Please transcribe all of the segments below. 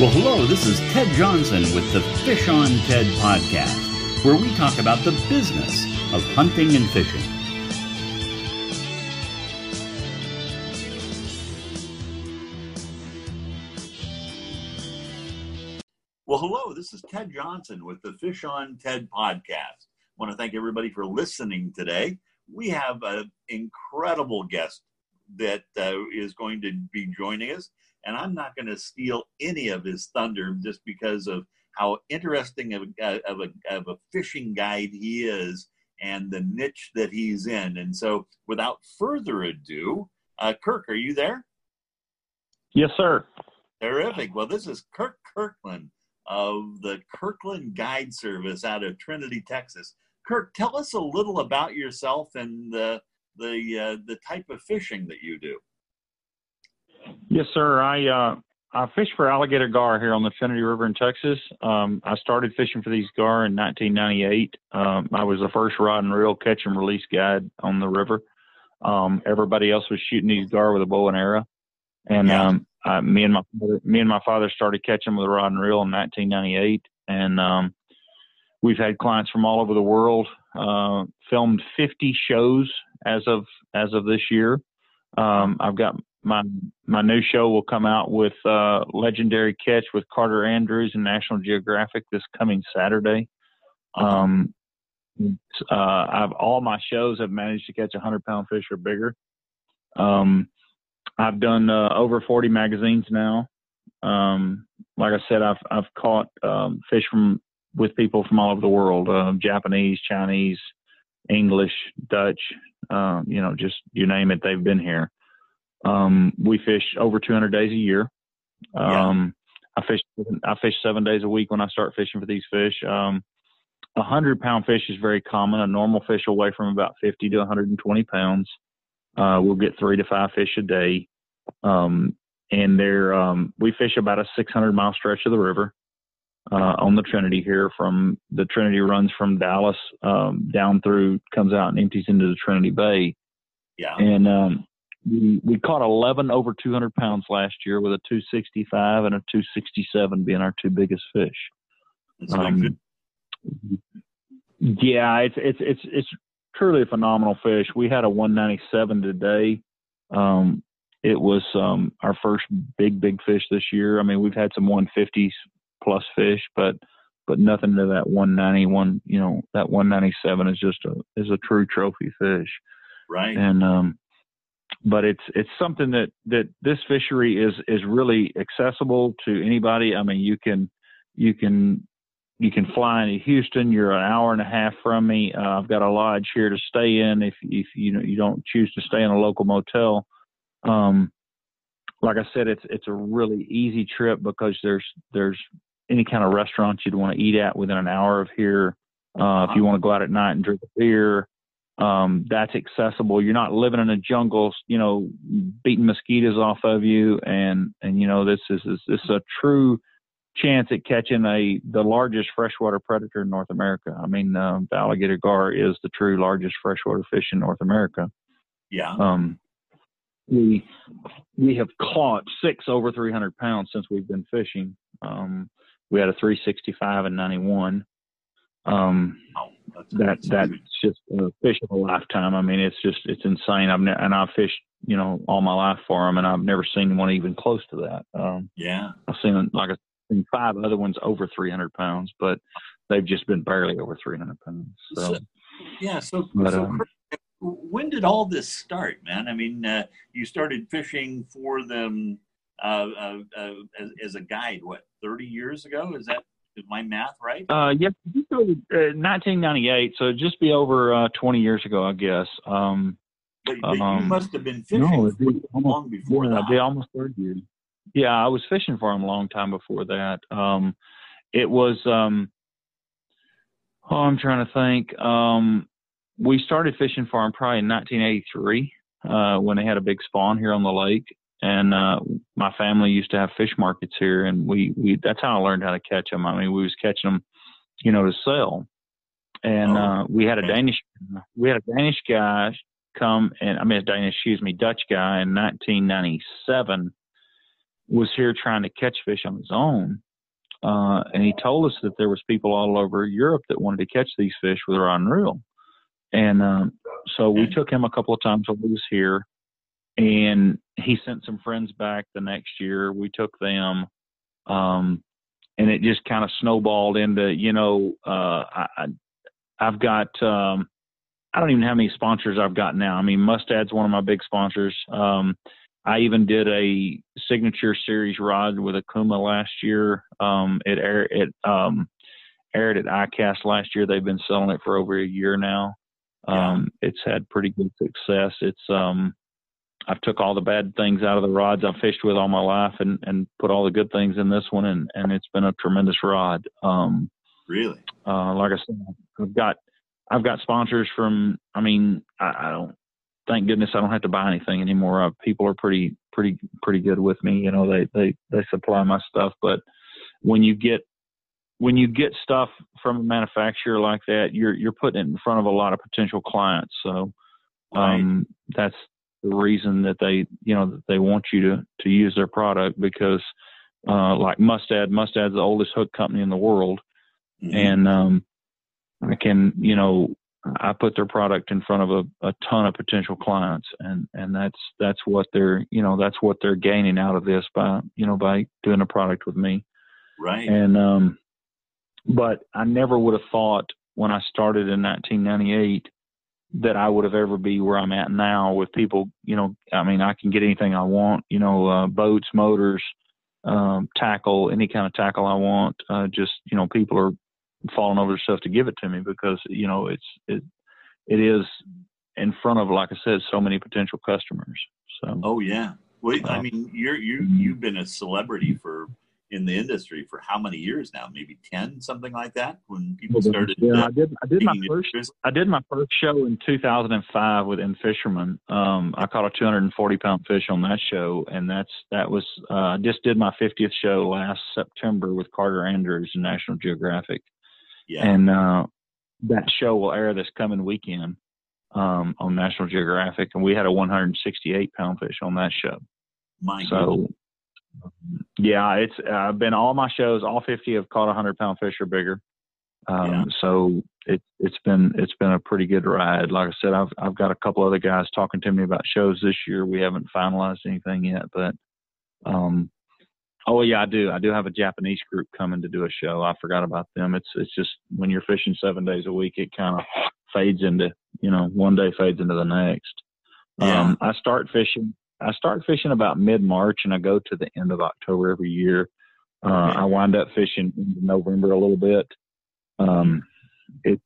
Well, hello, this is Ted Johnson with the Fish on Ted podcast, where we talk about the business of hunting and fishing. Well, hello, this is Ted Johnson with the Fish on Ted podcast. I want to thank everybody for listening today. We have an incredible guest that uh, is going to be joining us and I'm not going to steal any of his thunder just because of how interesting of a, of a, of a fishing guide he is and the niche that he's in. And so, without further ado, uh, Kirk, are you there? Yes, sir. Terrific. Well, this is Kirk Kirkland of the Kirkland Guide Service out of Trinity, Texas. Kirk, tell us a little about yourself and the the uh, the type of fishing that you do. Yes, sir. I uh, I fish for alligator gar here on the Trinity River in Texas. Um, I started fishing for these gar in 1998. Um, I was the first rod and reel catch and release guide on the river. Um, everybody else was shooting these gar with a bow and arrow, and yeah. um, I, me and my me and my father started catching with a rod and reel in 1998, and um, we've had clients from all over the world. Uh, filmed 50 shows as of as of this year. Um, I've got my my new show will come out with uh, legendary catch with Carter Andrews and National Geographic this coming Saturday. Um, uh, I've all my shows have managed to catch a hundred pound fish or bigger. Um, I've done uh, over 40 magazines now. Um, like I said, I've I've caught um, fish from with people from all over the world, uh, Japanese, Chinese, English, Dutch, um, you know, just you name it, they've been here. Um, we fish over 200 days a year. Um, yeah. I fish I fish seven days a week when I start fishing for these fish. Um, a hundred pound fish is very common. A normal fish will weigh from about 50 to 120 pounds. Uh, we'll get three to five fish a day. Um, and they're, um, we fish about a 600 mile stretch of the river, uh, on the Trinity here from the Trinity runs from Dallas, um, down through, comes out and empties into the Trinity Bay. Yeah. And, um, we, we caught 11 over 200 pounds last year with a 265 and a 267 being our two biggest fish. Um, yeah, it's it's it's it's truly a phenomenal fish. We had a 197 today. Um, it was um, our first big big fish this year. I mean, we've had some 150s plus fish, but but nothing to that 191. You know, that 197 is just a is a true trophy fish. Right. And um, but it's it's something that that this fishery is is really accessible to anybody. I mean, you can you can you can fly into Houston. You're an hour and a half from me. Uh, I've got a lodge here to stay in if if you know you don't choose to stay in a local motel. Um, like I said, it's it's a really easy trip because there's there's any kind of restaurant you'd want to eat at within an hour of here. Uh, if you want to go out at night and drink a beer, um, that's accessible. You're not living in a jungle, you know, beating mosquitoes off of you, and and you know this is this, this is a true chance at catching a the largest freshwater predator in North America. I mean, uh, the alligator gar is the true largest freshwater fish in North America. Yeah. Um, we we have caught six over 300 pounds since we've been fishing. Um, we had a 365 and 91. Um, that that's just a fish of a lifetime. I mean, it's just it's insane. I've ne- and I've fished you know all my life for them, and I've never seen one even close to that. Um, yeah, I've seen like I've seen five other ones over 300 pounds, but they've just been barely over 300 pounds. So, so yeah, so, but, so um, when did all this start, man? I mean, uh, you started fishing for them uh, uh, uh as, as a guide, what 30 years ago? Is that is my math right? Uh, yep, uh, 1998, so just be over uh, 20 years ago, I guess. Um, but, but um, you must have been fishing no, almost, long before yeah, that. Did almost 30 years. Yeah, I was fishing for him a long time before that. Um, it was, um, oh, I'm trying to think. Um, we started fishing for him probably in 1983 uh, when they had a big spawn here on the lake and uh, my family used to have fish markets here, and we we that's how I learned how to catch them. I mean, we was catching them, you know, to sell, and oh, uh, we had a Danish we had a Danish guy come and I mean a Danish, excuse me, Dutch guy in 1997 was here trying to catch fish on his own. Uh, and he told us that there was people all over Europe that wanted to catch these fish with rod and reel. And um, so we took him a couple of times while he was here, and he sent some friends back the next year. We took them, um, and it just kind of snowballed into you know uh, I, I've got um, I don't even how many sponsors I've got now. I mean, Mustad's one of my big sponsors. Um, I even did a signature series rod with Okuma last year. Um, it aired it um, aired at ICAST last year. They've been selling it for over a year now. Um, it's had pretty good success. It's um, I've took all the bad things out of the rods I've fished with all my life and and put all the good things in this one, and and it's been a tremendous rod. Um, really, uh, like I said, I've got I've got sponsors from. I mean, I, I don't. Thank goodness I don't have to buy anything anymore. Uh, people are pretty pretty pretty good with me. You know, they they they supply my stuff, but when you get when you get stuff from a manufacturer like that, you're you're putting it in front of a lot of potential clients. So um, right. that's the reason that they you know that they want you to to use their product because uh, like Mustad, Mustad's the oldest hook company in the world, mm-hmm. and um, I can you know I put their product in front of a, a ton of potential clients, and and that's that's what they're you know that's what they're gaining out of this by you know by doing a product with me. Right. And um, but I never would have thought when I started in 1998 that I would have ever be where I'm at now with people, you know, I mean, I can get anything I want, you know, uh, boats, motors, um, tackle, any kind of tackle I want. Uh, just, you know, people are falling over stuff to give it to me because, you know, it's, it, it is in front of, like I said, so many potential customers. So, oh yeah. Well, I uh, mean, you're, you, mm-hmm. you've been a celebrity for in the industry for how many years now? Maybe ten, something like that. When people started. Yeah, uh, I did. I did my first. I did my first show in 2005 with In Fisherman. Um, I caught a 240 pound fish on that show, and that's that was. Uh, I just did my 50th show last September with Carter Andrews and National Geographic. Yeah. And uh, that show will air this coming weekend um, on National Geographic, and we had a 168 pound fish on that show. My so goodness. Yeah, it's I've been all my shows, all 50 have caught a hundred pound fish or bigger. Um, yeah. So it, it's been it's been a pretty good ride. Like I said, I've I've got a couple other guys talking to me about shows this year. We haven't finalized anything yet, but um, oh yeah, I do. I do have a Japanese group coming to do a show. I forgot about them. It's it's just when you're fishing seven days a week, it kind of fades into you know one day fades into the next. Yeah. Um, I start fishing I start fishing about mid March and I go to the end of October every year. Uh, I wind up fishing in November a little bit. Um, it,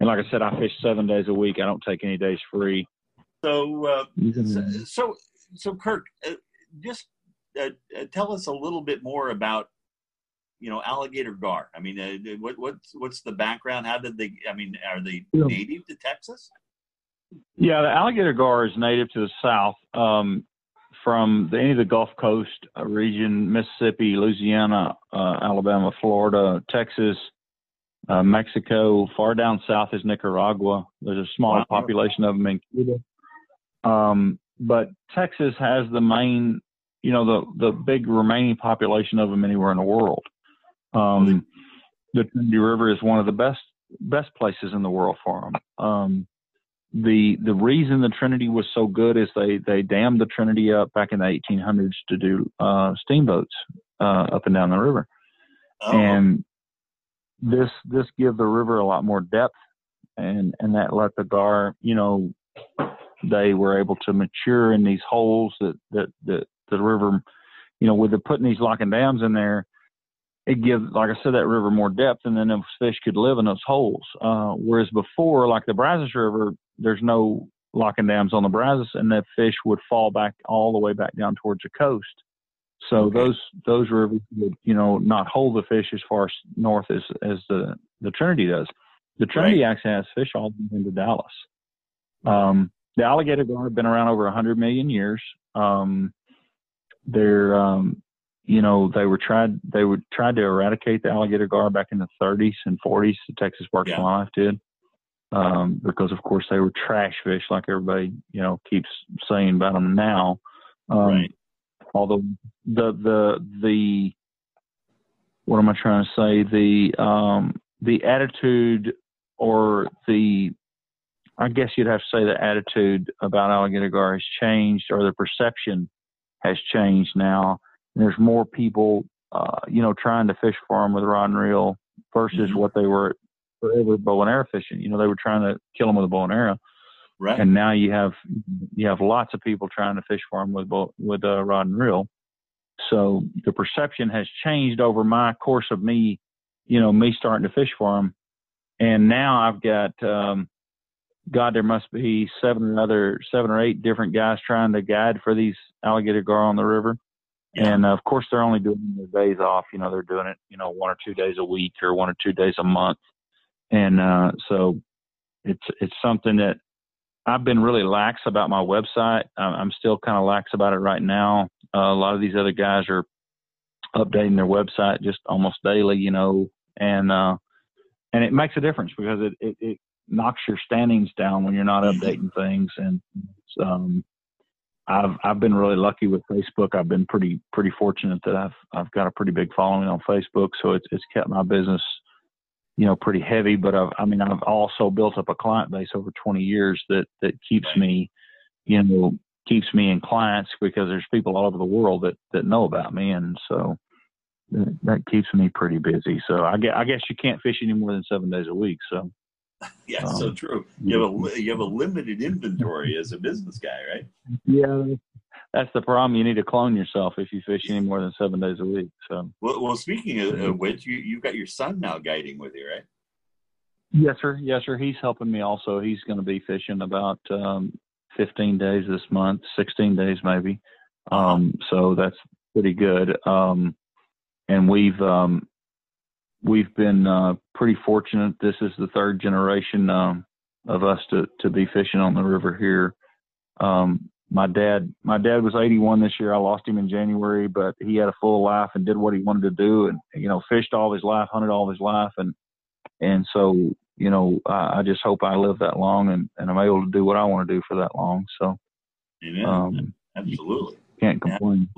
and like I said, I fish seven days a week. I don't take any days free. So, uh, so, so, Kirk, uh, just uh, uh, tell us a little bit more about, you know, alligator gar. I mean, uh, what, what's what's the background? How did they? I mean, are they yeah. native to Texas? Yeah, the alligator gar is native to the south um, from the, any of the Gulf Coast uh, region, Mississippi, Louisiana, uh, Alabama, Florida, Texas, uh, Mexico. Far down south is Nicaragua. There's a smaller wow. population of them in Cuba. Um, but Texas has the main, you know, the the big remaining population of them anywhere in the world. Um, the Trinity River is one of the best best places in the world for them. Um, the the reason the Trinity was so good is they they dammed the Trinity up back in the 1800s to do uh, steamboats uh, up and down the river, oh. and this this give the river a lot more depth, and and that let the gar you know they were able to mature in these holes that that that the river you know with the putting these locking dams in there it gives, like I said, that river more depth, and then those fish could live in those holes. Uh, whereas before, like the Brazos River, there's no locking dams on the Brazos, and that fish would fall back all the way back down towards the coast. So okay. those those rivers would, you know, not hold the fish as far north as as the the Trinity does. The Trinity right. actually has fish all the way into Dallas. Um, the alligator gar have been around over 100 million years. Um, they're um, you know, they were tried they were tried to eradicate the alligator gar back in the 30s and 40s. The Texas Parks yeah. and Wildlife did, um, because of course they were trash fish, like everybody you know keeps saying about them now. Um, right. Although the the the what am I trying to say? The um, the attitude or the I guess you'd have to say the attitude about alligator gar has changed, or the perception has changed now. There's more people, uh, you know, trying to fish for them with rod and reel versus mm-hmm. what they were forever bow and arrow fishing. You know, they were trying to kill them with a bow and arrow. Right. And now you have you have lots of people trying to fish for them with bow, with a rod and reel. So the perception has changed over my course of me, you know, me starting to fish for them. And now I've got, um, God, there must be seven or other, seven or eight different guys trying to guide for these alligator gar on the river. Yeah. And uh, of course, they're only doing their days off. You know, they're doing it, you know, one or two days a week or one or two days a month. And uh, so it's it's something that I've been really lax about my website. I'm still kind of lax about it right now. Uh, a lot of these other guys are updating their website just almost daily, you know, and uh, and it makes a difference because it, it, it knocks your standings down when you're not updating things. And um, I've I've been really lucky with Facebook. I've been pretty pretty fortunate that I've I've got a pretty big following on Facebook, so it's it's kept my business you know, pretty heavy, but I've, I mean, I've also built up a client base over 20 years that, that keeps me, you know, keeps me in clients because there's people all over the world that, that know about me. And so that, that keeps me pretty busy. So I guess, I guess you can't fish any more than seven days a week. So. Yeah, um, so true. You have a you have a limited inventory as a business guy, right? Yeah, that's the problem. You need to clone yourself if you fish any more than seven days a week. So, well, well speaking of, of which, you you've got your son now guiding with you, right? Yes, sir. Yes, sir. He's helping me also. He's going to be fishing about um, 15 days this month, 16 days maybe. Um, so that's pretty good. Um, and we've um, we've been uh, pretty fortunate. This is the third generation um, of us to to be fishing on the river here. Um, my dad my dad was 81 this year. I lost him in January, but he had a full life and did what he wanted to do, and you know fished all his life, hunted all his life, and and so you know I, I just hope I live that long and and I'm able to do what I want to do for that long. So um, absolutely can't complain.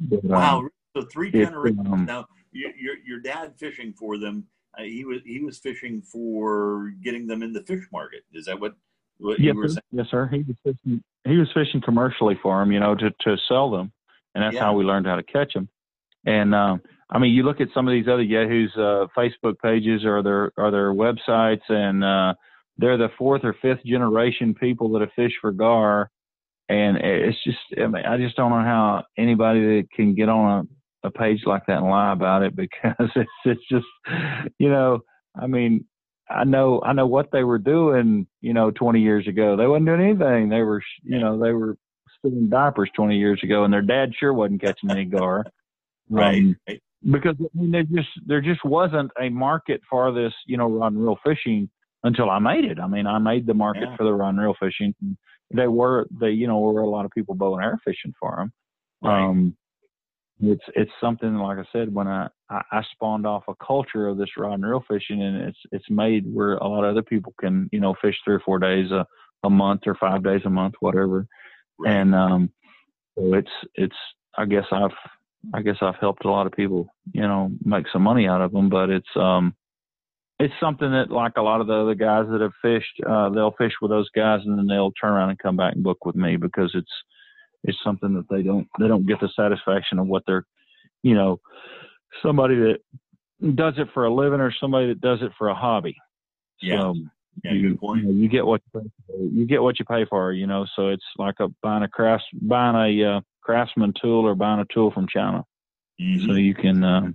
But, wow, um, so three generations um, now. Your, your your dad fishing for them. Uh, he was he was fishing for getting them in the fish market. Is that what what yes, sir. Yes, sir. He was fishing. He was fishing commercially for them, you know, to to sell them, and that's yeah. how we learned how to catch them. And um, I mean, you look at some of these other Yahoo's uh, Facebook pages or their or their websites, and uh, they're the fourth or fifth generation people that have fished for gar, and it's just I mean, I just don't know how anybody that can get on a, a page like that and lie about it because it's it's just you know I mean I know I know what they were doing, you know, 20 years ago. They wasn't doing anything. They were, you know, they were spitting diapers 20 years ago, and their dad sure wasn't catching any gar. right. Um, because I mean, there just there just wasn't a market for this, you know, rod and reel fishing until I made it. I mean, I made the market yeah. for the rod and reel fishing. They were, they, you know, were a lot of people bow and arrow fishing for them. Right. Um, it's it's something like I said when I, I, I spawned off a culture of this rod and reel fishing, and it's it's made where a lot of other people can you know fish three or four days a a month or five days a month, whatever. Right. And um, so it's it's I guess I've I guess I've helped a lot of people you know make some money out of them, but it's um it's something that like a lot of the other guys that have fished, uh, they'll fish with those guys and then they'll turn around and come back and book with me because it's is something that they don't they don't get the satisfaction of what they're you know somebody that does it for a living or somebody that does it for a hobby. Yeah. So yeah, you, good point. You, know, you get what you, pay for, you get what you pay for, you know. So it's like a buying a crafts buying a uh, craftsman tool or buying a tool from China. Mm-hmm. So you can uh,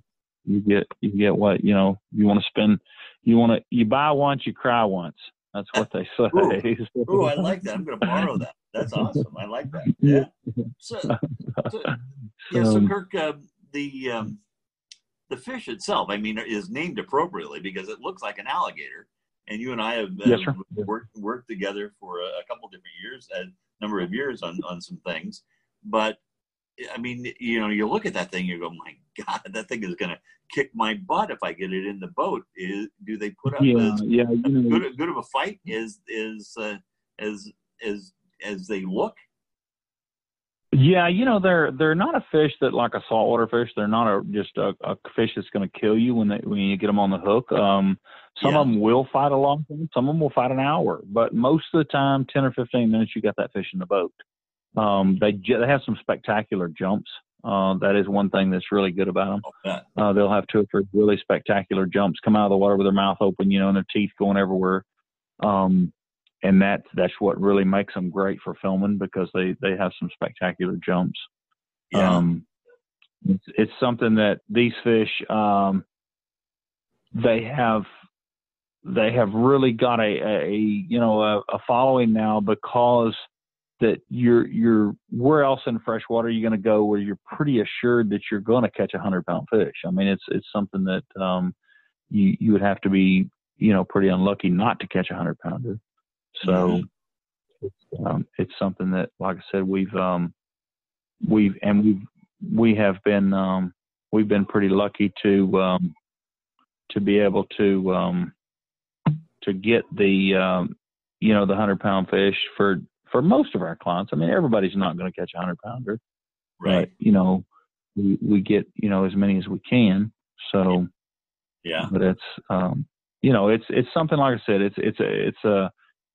you get you get what you know you want to spend. You want to you buy once, you cry once. That's what they say. Ooh, Ooh I like that. I'm going to borrow that. That's awesome. I like that. Yeah. So, so yeah. So um, Kirk, uh, the um, the fish itself, I mean, is named appropriately because it looks like an alligator. And you and I have, yes, worked worked together for a, a couple different years, a number of years on on some things. But I mean, you know, you look at that thing, you go, my God, that thing is going to kick my butt if I get it in the boat. Is do they put up yeah, as, yeah, you know, good, good of a fight as is uh, as as as they look? Yeah, you know they're they're not a fish that like a saltwater fish. They're not a just a, a fish that's going to kill you when they when you get them on the hook. Um, some Yeah. of them will fight a long time. Some of them will fight an hour, but most of the time, ten or fifteen minutes, you got that fish in the boat. Um, they they have some spectacular jumps. Uh, that is one thing that's really good about them. Uh, they'll have two or three really spectacular jumps, come out of the water with their mouth open, you know, and their teeth going everywhere. Um, and that that's what really makes them great for filming because they they have some spectacular jumps. Yeah. Um, it's, it's something that these fish um, they have they have really got a, a, a you know a, a following now because that you're you're where else in freshwater are you going to go where you're pretty assured that you're going to catch a hundred pound fish. I mean it's it's something that um, you you would have to be you know pretty unlucky not to catch a hundred pounder. So Mhm. it's, um, it's something that, like I said, we've um, we've and we've we have been um, we've been pretty lucky to um, to be able to um, to get the um, you know the hundred pound fish for for most of our clients. I mean, everybody's not going to catch a hundred pounder, right. but you know we we get you know as many as we can. So Yeah. but it's um you know it's it's something like I said it's it's a it's a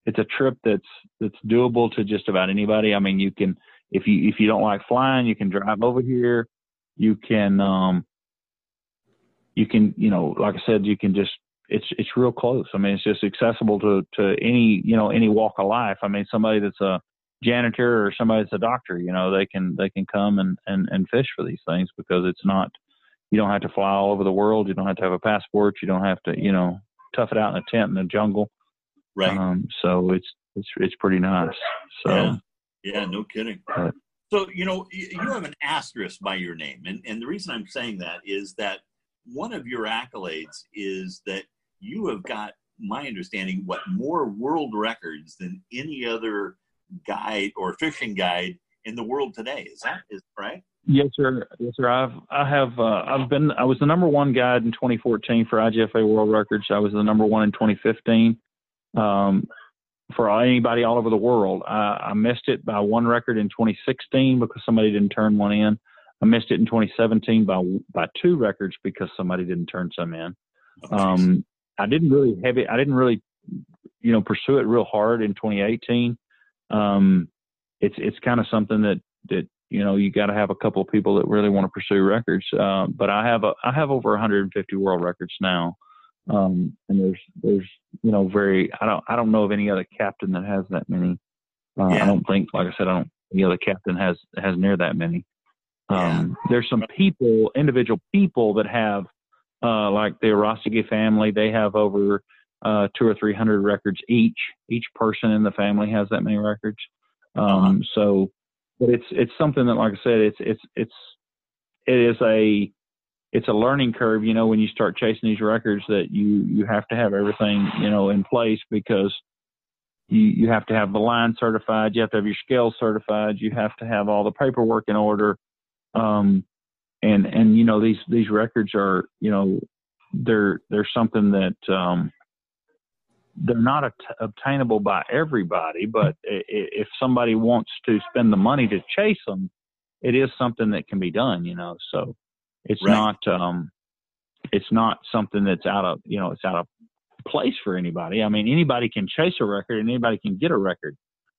it's a trip that's that's doable to just about anybody. I mean you can if you if you don't like flying you can drive over here. You can um you can you know like I said you can just it's it's real close. I mean it's just accessible to to any you know any walk of life. I mean somebody that's a janitor or somebody that's a doctor you know they can they can come and and and fish for these things because it's not you don't have to fly all over the world. You don't have to have a passport. You don't have to, you know, tough it out in a tent in the jungle. Right. Um, so it's it's it's pretty nice. So Yeah. Yeah, no kidding. Right. So, you know, you have an asterisk by your name. And, and the reason I'm saying that is that one of your accolades is that you have got, my understanding, what more world records than any other guide or fishing guide in the world today. Is that is right? yes, sir. Yes, sir. I've I have uh, I've been I was the number one guide in 2014 for IGFA World Records. I was the number one in 2015. Um, for anybody all over the world, I, I missed it by one record in 2016 because somebody didn't turn one in. I missed it in 2017 by by two records because somebody didn't turn some in. Oh. Um, I didn't really have it. I didn't really, you know, pursue it real hard in 2018. Um, it's it's kind of something that that you know you got to have a couple of people that really want to pursue records. Uh, but I have a I have over 150 world records now, um, and there's there's you know very I don't I don't know of any other captain that has that many. Uh, Yeah. I don't think, like I said, I don't any other captain has has near that many. Um, There's some people, individual people that have, uh, like the Rostige family, they have over uh, two or three hundred records each. Each person in the family has that many records. Um, Uh-huh. So, but it's it's something that, like I said, it's it's it's it is a it's a learning curve. You know, when you start chasing these records, that you you have to have everything you know in place because you you have to have the line certified, you have to have your scales certified, you have to have all the paperwork in order. Um, and and you know these these records are you know they're they're something that um, they're not at- obtainable by everybody, but if somebody wants to spend the money to chase them, it is something that can be done. You know, so it's Right. not um, it's not something that's out of you know it's out of place for anybody. I mean, anybody can chase a record and anybody can get a record.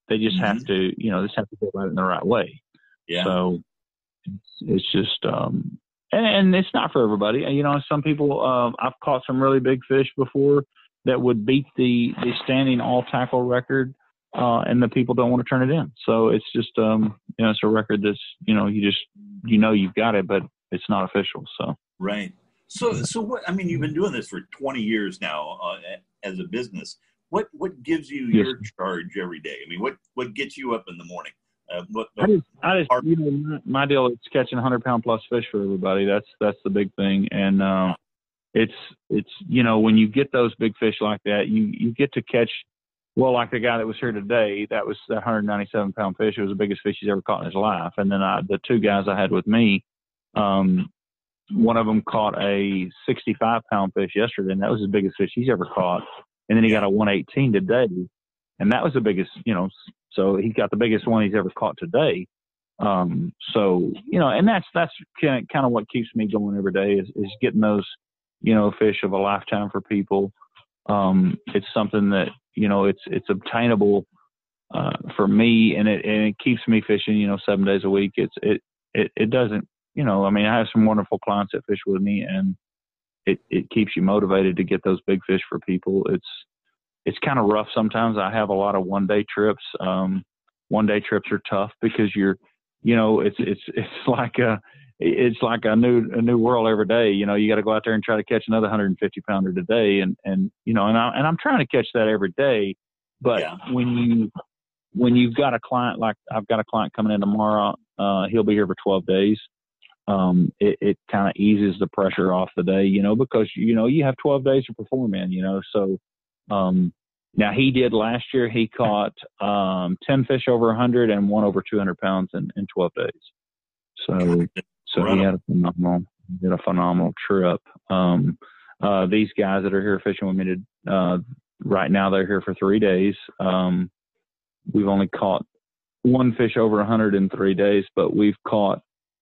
They just have to, you know, just have to go about it in the right way. Yeah. So it's, just, um, and, and it's not for everybody. You know, some people, uh, I've caught some really big fish before that would beat the, the standing all tackle record. Uh, and the people don't want to turn it in. So it's just, um, you know, it's a record that's, you know, you just, you know, you've got it, but it's not official. So. Right. So, so what? I mean, you've been doing this for 20 years now uh, as a business. What what gives you Yes. your charge every day? I mean, what what gets you up in the morning? Uh, what, I just, I just, you know, my, my deal is catching 100 pound plus fish for everybody. That's that's the big thing, and um, it's it's you know when you get those big fish like that, you you get to catch. Well, like the guy that was here today, that was that 197 pound fish. It was the biggest fish he's ever caught in his life. And then I, the two guys I had with me, um, one of them caught a 65 pound fish yesterday, and that was the biggest fish he's ever caught. And then he got a 118 today, and that was the biggest, you know. So he's got the biggest one he's ever caught today. Um, so you know, and that's that's kind of, what keeps me going every day is, is getting those you know fish of a lifetime for people. Um, it's something that you know it's it's obtainable uh, for me, and it and it keeps me fishing. You know, seven days a week. It's it it it doesn't. You know, I mean, I have some wonderful clients that fish with me, and it it keeps you motivated to get those big fish for people. It's it's kind of rough sometimes. I have a lot of one day trips. Um, one day trips are tough because you're, you know, it's it's it's like a it's like a new a new world every day. You know, you got to go out there and try to catch another 150 pounder today, and and you know, and I and I'm trying to catch that every day. But yeah. when you when you've got a client like I've got a client coming in tomorrow, uh, he'll be here for 12 days. Um, it, it kind of eases the pressure off the day, you know, because you know you have 12 days to perform in, you know. So um, now he did last year. He caught um, 10 fish over 100 and one over 200 pounds in, in 12 days. So so he had a phenomenal he had a phenomenal trip. Um, uh, these guys that are here fishing with me to, uh, right now they're here for three days. Um, we've only caught one fish over 100 in three days, but we've caught.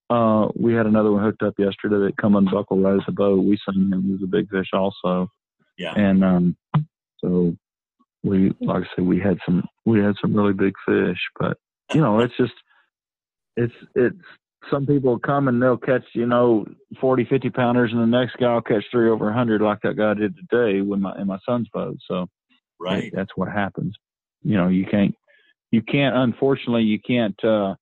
Uh, we had another one hooked up yesterday that come unbuckled right as the boat. We seen him. He was a big fish also. Yeah. And um, so we, like I said, we had some we had some really big fish, but you know, it's just it's it's some people come and they'll catch, you know, 40, 50 pounders, and the next guy will catch three over 100 like that guy did today with my in my son's boat. So, right, that's what happens. You know, you can't you can't unfortunately you can't uh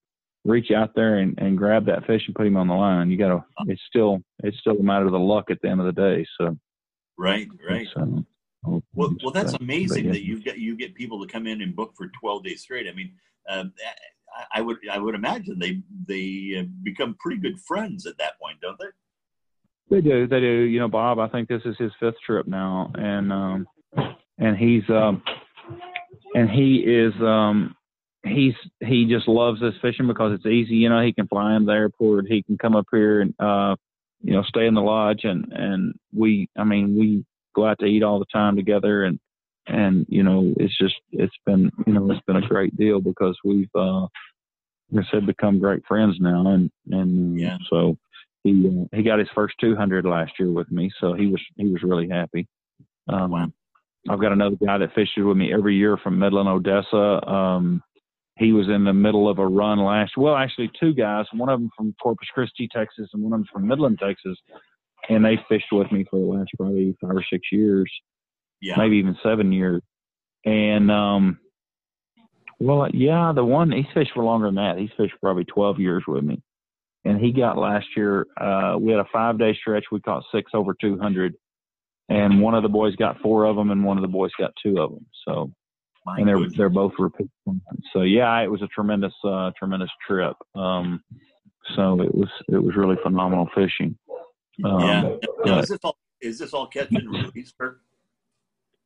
reach out there and, and grab that fish and put him on the line. You gotta uh-huh. it's still it's still a matter of the luck at the end of the day. So Right, right. So, well, well, that's amazing that you get you get people to come in and book for twelve days straight. I mean, um, I would I would imagine they they uh, become pretty good friends at that point, don't they? They do, they do. You know, Bob. I think this is his fifth trip now, and um, and he's um, and he is um, he's he just loves this fishing because it's easy. You know, he can fly in the airport. He can come up here and uh, you know stay in the lodge, and and we. I mean, we go out to eat all the time together, and and you know, it's just it's been you know it's been a great deal because we've uh, like I said become great friends now, and and yeah. so he uh, he got his first 200 last year with me, so he was he was really happy. Um, wow. I've got another guy that fishes with me every year from Midland, Odessa. Um, he was in the middle of a run last. Well, actually, two guys. One of them from Corpus Christi, Texas, and one of them from Midland, Texas. And they fished with me for the last probably five or six years, yeah. maybe even seven years. And um, well, yeah, the one he fished for longer than that. He's fished probably twelve years with me. And he got last year. Uh, we had a five day stretch. We caught six over two hundred and one of the boys got four of them, and one of the boys got two of them. So, My and they're goodness. they're both repeat. So yeah, it was a tremendous uh, tremendous trip. Um, so it was it was really phenomenal fishing. Um, yeah. Now, is this all is this all catch and release, Kirk?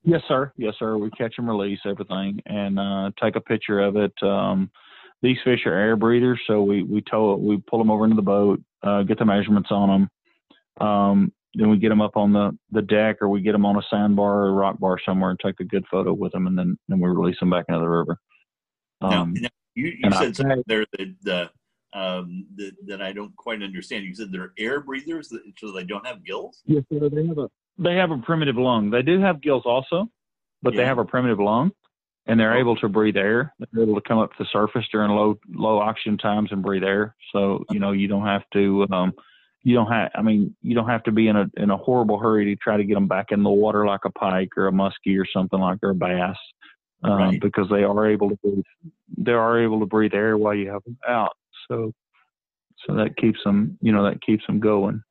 Yes, sir. Yes, sir. We catch and release everything and uh, take a picture of it. Um, these fish are air breathers, so we we tow it, we pull them over into the boat, uh, get the measurements on them. Um, then we get them up on the, the deck or we get them on a sandbar or rock bar somewhere and take a good photo with them and then, then we release them back into the river. Um, now, now, you, you said I, something there that, the, um, that, that I don't quite understand. You said they're air breathers, that, so they don't have gills? Yes, sir. They have a, they have a primitive lung. They do have gills also, but yeah. they have a primitive lung and they're oh. able to breathe air. They're able to come up to the surface during low, low oxygen times and breathe air. So, you know, you don't have to, um, you don't have I mean you don't have to be in a in a horrible hurry to try to get them back in the water like a pike or a muskie or something like or a bass um, right. because they are able to breathe they are able to breathe air while you have them out so so that keeps them you know that keeps them going.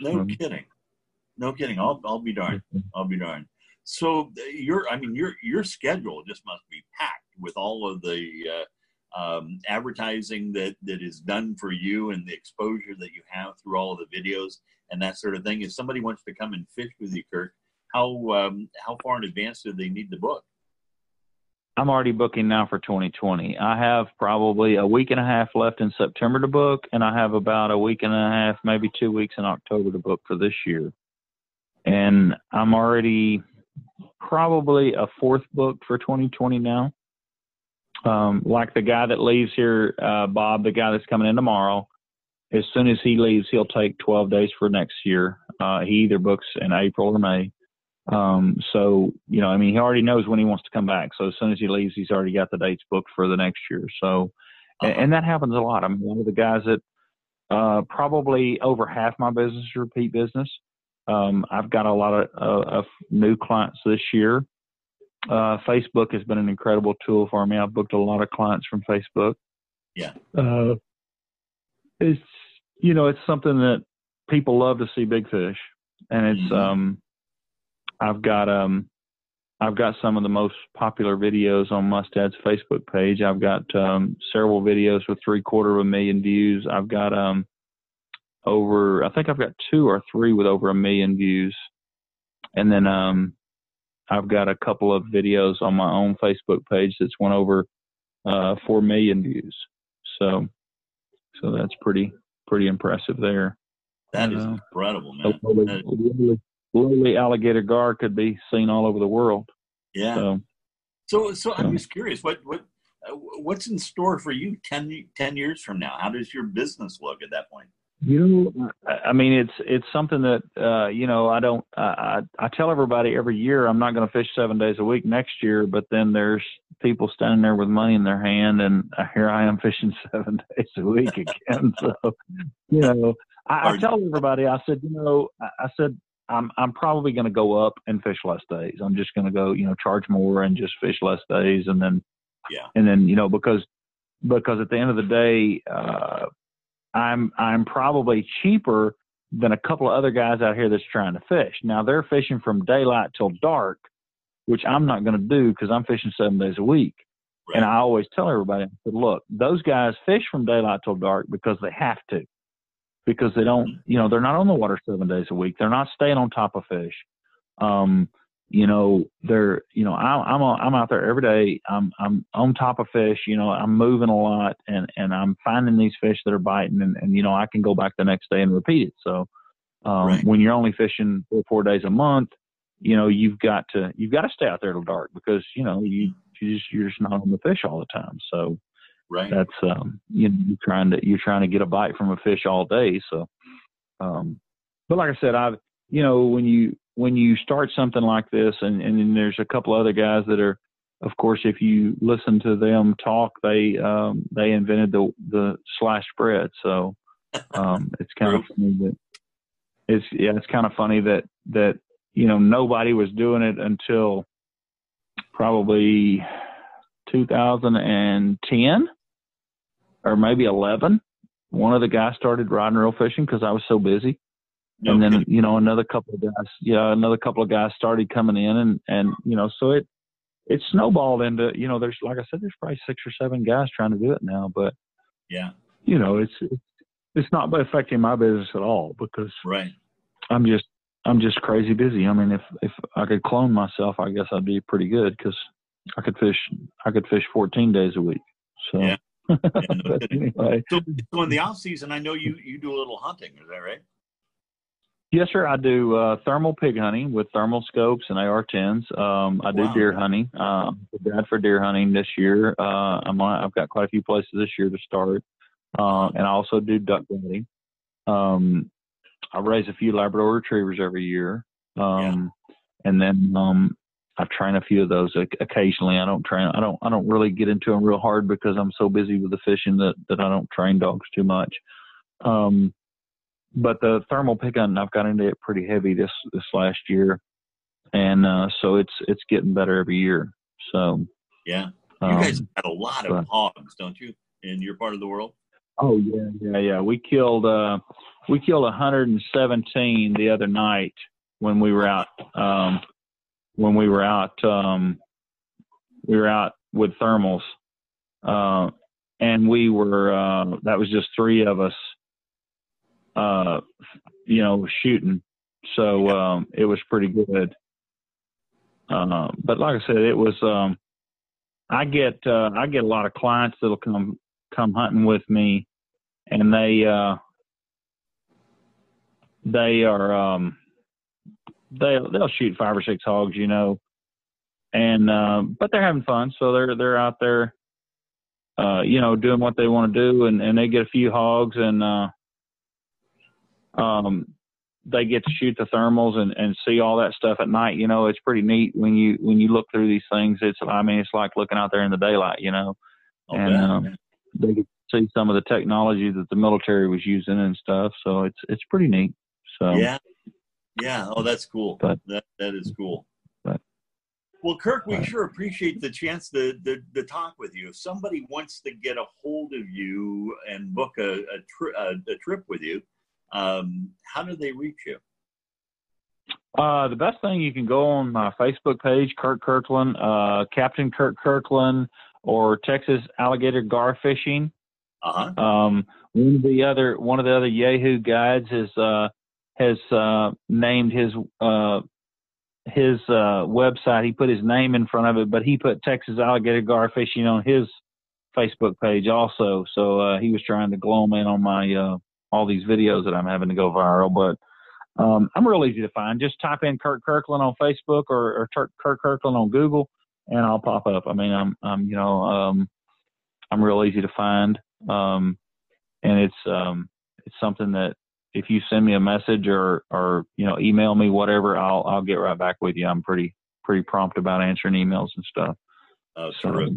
No um, kidding. No kidding. I'll I'll be darned. I'll be darned. So your I mean your your schedule just must be packed with all of the uh, um, advertising that that is done for you and the exposure that you have through all of the videos and that sort of thing. If somebody wants to come and fish with you, Kirk, how um, how far in advance do they need to book? I'm already booking now for 2020. I have probably a week and a half left in September to book, and I have about a week and a half, maybe two weeks in October to book for this year. And I'm already probably a fourth book for 2020 now. Um, like the guy that leaves here, uh, Bob, the guy that's coming in tomorrow. As soon as he leaves, he'll take 12 days for next year. Uh, he either books in April or May. Um, so, you know, I mean, he already knows when he wants to come back. So as soon as he leaves, he's already got the dates booked for the next year. So, uh-huh. and, that happens a lot. I mean, one of the guys that, uh, probably over half my business is repeat business. Um, I've got a lot of, uh, of new clients this year. Uh, Facebook has been an incredible tool for me. I've booked a lot of clients from Facebook. Yeah. Uh, it's, you know, it's something that people love to see big fish and it's, mm-hmm. um, I've got um I've got some of the most popular videos on Mustad's Facebook page. I've got um, several videos with three quarter of a million views. I've got um, over, I think I've got two or three with over a million views. And then um, I've got a couple of videos on my own Facebook page that's went over uh, four million views. So, so that's pretty pretty impressive there. That is uh, incredible, man lowly alligator gar could be seen all over the world. Yeah. So, so, so I'm just curious, what what uh, what's in store for you 10, 10 years from now? How does your business look at that point? You know, I mean, it's it's something that uh, you know I don't I I tell everybody every year I'm not going to fish seven days a week next year, but then there's people standing there with money in their hand, and here I am fishing seven days a week again. so, you know, I, I tell everybody I said, you know, I said I'm I'm probably going to go up and fish less days. I'm just going to go, you know, charge more and just fish less days, and then yeah, and then you know because because at the end of the day, uh, I'm I'm probably cheaper than a couple of other guys out here that's trying to fish. Now they're fishing from daylight till dark, which I'm not going to do because I'm fishing seven days a week. Right. And I always tell everybody, I said, look, those guys fish from daylight till dark because they have to because they don't, you know, they're not on the water seven days a week. They're not staying on top of fish. Um, you know, they're, you know, I, I'm, a, I'm out there every day. I'm, I'm on top of fish. You know, I'm moving a lot, and and I'm finding these fish that are biting, and, and you know, I can go back the next day and repeat it. So, um, right. when you're only fishing four, four days a month, you know, you've got to you've got to stay out there till dark because you know you you just you're just not on the fish all the time. So, Right. That's um, you know, you're trying to you're trying to get a bite from a fish all day. So, um, but like I said, I've you know when you when you start something like this, and and then there's a couple other guys that are, of course, if you listen to them talk, they um, they invented the the slash spread. So, um, it's kind of funny that it's yeah, it's kind of funny that that you know nobody was doing it until probably 2010 or maybe 11. One of the guys started riding reel fishing because I was so busy. And then, you know, another couple of guys, yeah, another couple of guys started coming in and, and, you know, so it, it snowballed into, you know, there's, like I said, there's probably six or seven guys trying to do it now, but yeah, you know, it's it's, it's not affecting my business at all because right. I'm just, I'm just crazy busy. I mean, if, if I could clone myself, I guess I'd be pretty good because I could fish, I could fish 14 days a week. So, yeah. no anyway. So, so in the off season, I know you you do a little hunting. Is that right? Yes, sir. I do uh, thermal pig hunting with thermal scopes and AR-10s. Um, I do wow. deer hunting. Um, dad for deer hunting this year. Uh, I'm on, I've got quite a few places this year to start, uh, and I also do duck hunting. Um, I raise a few Labrador retrievers every year, um, yeah. and then um, I train a few of those occasionally. I don't train. I don't. I don't really get into them real hard because I'm so busy with the fishing that that I don't train dogs too much. Um, but the thermal pig hunting, I've got into it pretty heavy this this last year, and uh, so it's it's getting better every year. So yeah, you um, guys had a lot of but, hogs, don't you, in your part of the world? Oh yeah, yeah, yeah. We killed uh, we killed 117 the other night when we were out. Um, when we were out um, we were out with thermals. Uh, and we were uh, that was just three of us uh, you know shooting. So um, it was pretty good. Uh, but like I said it was um, I get uh, I get a lot of clients that'll come come hunting with me and they uh, they are um, they'll they'll shoot five or six hogs, you know, and uh, but they're having fun, so they're they're out there uh, you know, doing what they want to do, and and they get a few hogs, and uh, um, they get to shoot the thermals and and see all that stuff at night. You know, it's pretty neat when you when you look through these things. It's I mean, it's like looking out there in the daylight. You know, and um, they get to see some of the technology that the military was using and stuff. So it's it's pretty neat. So yeah, yeah. Oh, that's cool. But- that that is cool. but- well, Kirk, we but- sure appreciate the chance to, to to talk with you. If somebody wants to get a hold of you and book a a, tri- a, a trip with you, um, how do they reach you? Uh, the best thing you can go on my Facebook page, Kirk Kirkland, uh, Captain Kirk Kirkland, or Texas Alligator Gar Fishing. Uh huh. Um, one of the other one of the other Yahoo guides is uh, has uh, named his uh, his uh, website. He put his name in front of it, but he put Texas Alligator Gar Fishing on his Facebook page also. So uh, he was trying to glow in on my uh, all these videos that I'm having to go viral. But um, I'm real easy to find. Just type in Kirk Kirkland on Facebook or, or Kirk Kirkland on Google, and I'll pop up. I mean, I'm I'm you know um, I'm real easy to find, um, and it's um, it's something that if you send me a message or or you know email me whatever, I'll I'll get right back with you. I'm pretty pretty prompt about answering emails and stuff. Oh, So, terrific,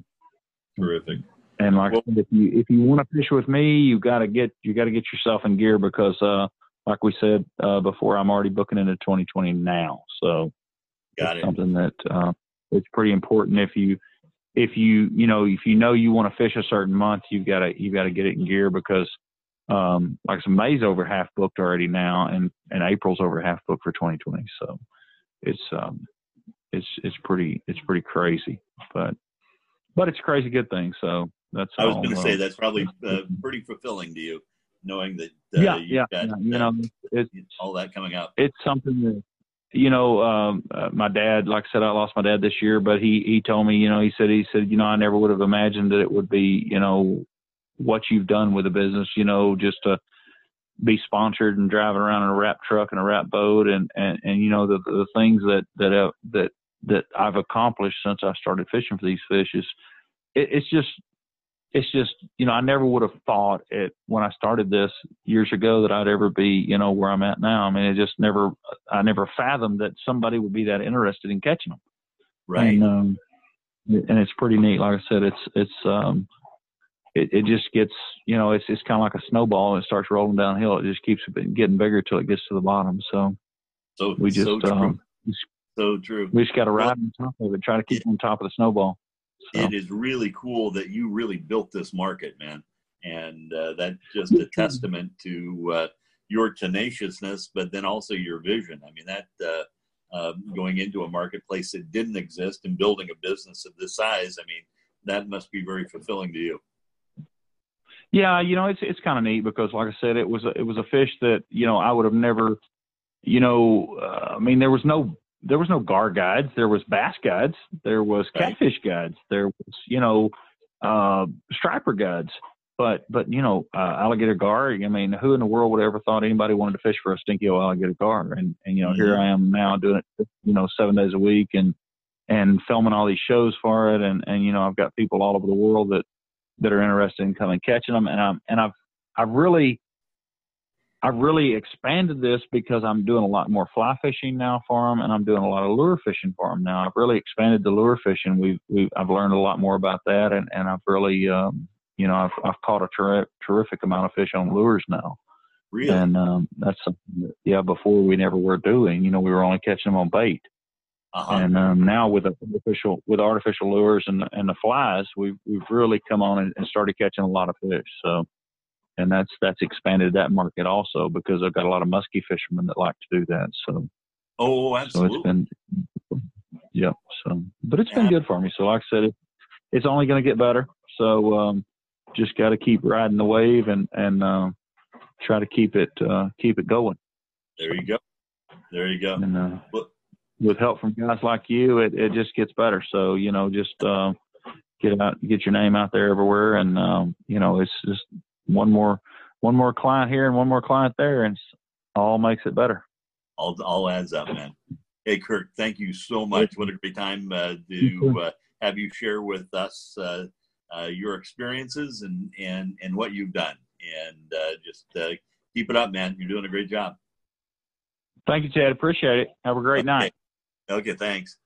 terrific. and like Well- said, if you if you want to fish with me, you got to get you got to get yourself in gear because uh, like we said uh, before, I'm already booking into 2020 now. So Got it. something that uh, it's pretty important if you if you you know if you know you want to fish a certain month, you've got to you got to get it in gear because um, like some May's over half booked already now, and and April's over half booked for 2020. So it's um it's it's pretty it's pretty crazy, but but it's a crazy good thing. So that's I was going to uh, say that's probably uh, pretty fulfilling to you, knowing that uh, yeah you've yeah, got you uh, know it's all that coming up. it's something that you know um uh, my dad like i said i lost my dad this year but he he told me you know he said he said you know i never would have imagined that it would be you know what you've done with the business you know just to be sponsored and driving around in a wrap truck and a wrap boat and and and you know the the things that that uh, that that i've accomplished since i started fishing for these fish is it, it's just it's just you know I never would have thought it when I started this years ago that I'd ever be you know where I'm at now. I mean, it just never I never fathomed that somebody would be that interested in catching them. Right. And, um, and it's pretty neat. Like I said, it's it's um, it, it just gets you know it's it's kind of like a snowball. And it starts rolling downhill. It just keeps getting bigger till it gets to the bottom. So so we just so true. um, so true. we just got to ride on top of it, try to keep it, on top of the snowball. So. it is really cool that you really built this market, man. And uh, that's just a testament to uh, your tenaciousness, but then also your vision. I mean, that uh, uh, going into a marketplace that didn't exist and building a business of this size, I mean, that must be very fulfilling to you. Yeah, you know, it's it's kind of neat because, like I said, it was a, it was a fish that you know I would have never, you know, uh, I mean, there was no there was no gar guides, there was bass guides, there was catfish guides, there was you know, uh, striper guides, but but you know, uh, alligator gar. I mean, who in the world would ever thought anybody wanted to fish for a stinky old alligator gar? And and you know, here Mhm. I am now doing it, you know, seven days a week and and filming all these shows for it, and and you know, I've got people all over the world that that are interested in coming catching them, and I'm and I've I've really I've really expanded this because I'm doing a lot more fly fishing now for them, and I'm doing a lot of lure fishing for them now. I've really expanded the lure fishing. We've we've I've learned a lot more about that, and and I've really um, you know I've I've caught a ter- terrific amount of fish on lures now, Really? and um, that's something that yeah before we never were doing. You know we were only catching them on bait, uh-huh. and um, now with artificial with artificial lures and and the flies, we've we've really come on and, and started catching a lot of fish. So, and that's that's expanded that market also because I've got a lot of musky fishermen that like to do that. So, oh, absolutely. so it's been, yeah. So, but it's been good for me. So, like I said, it, it's only going to get better. So, um, just got to keep riding the wave and and uh, try to keep it uh, keep it going. there you go. There you go. and uh, Well- with help from guys like you, it, it just gets better. So you know, just uh, get out, get your name out there everywhere, and um, you know, it's just one more one more client here and one more client there, and it's, all makes it better. all all adds up, man. Hey, Kirk, thank you so much. What a great time uh, to uh, have you share with us uh, uh, your experiences and and and what you've done. And uh, just uh, keep it up, man. You're doing a great job. Thank you, Ted. Appreciate it. Have a great okay. night. Okay, thanks.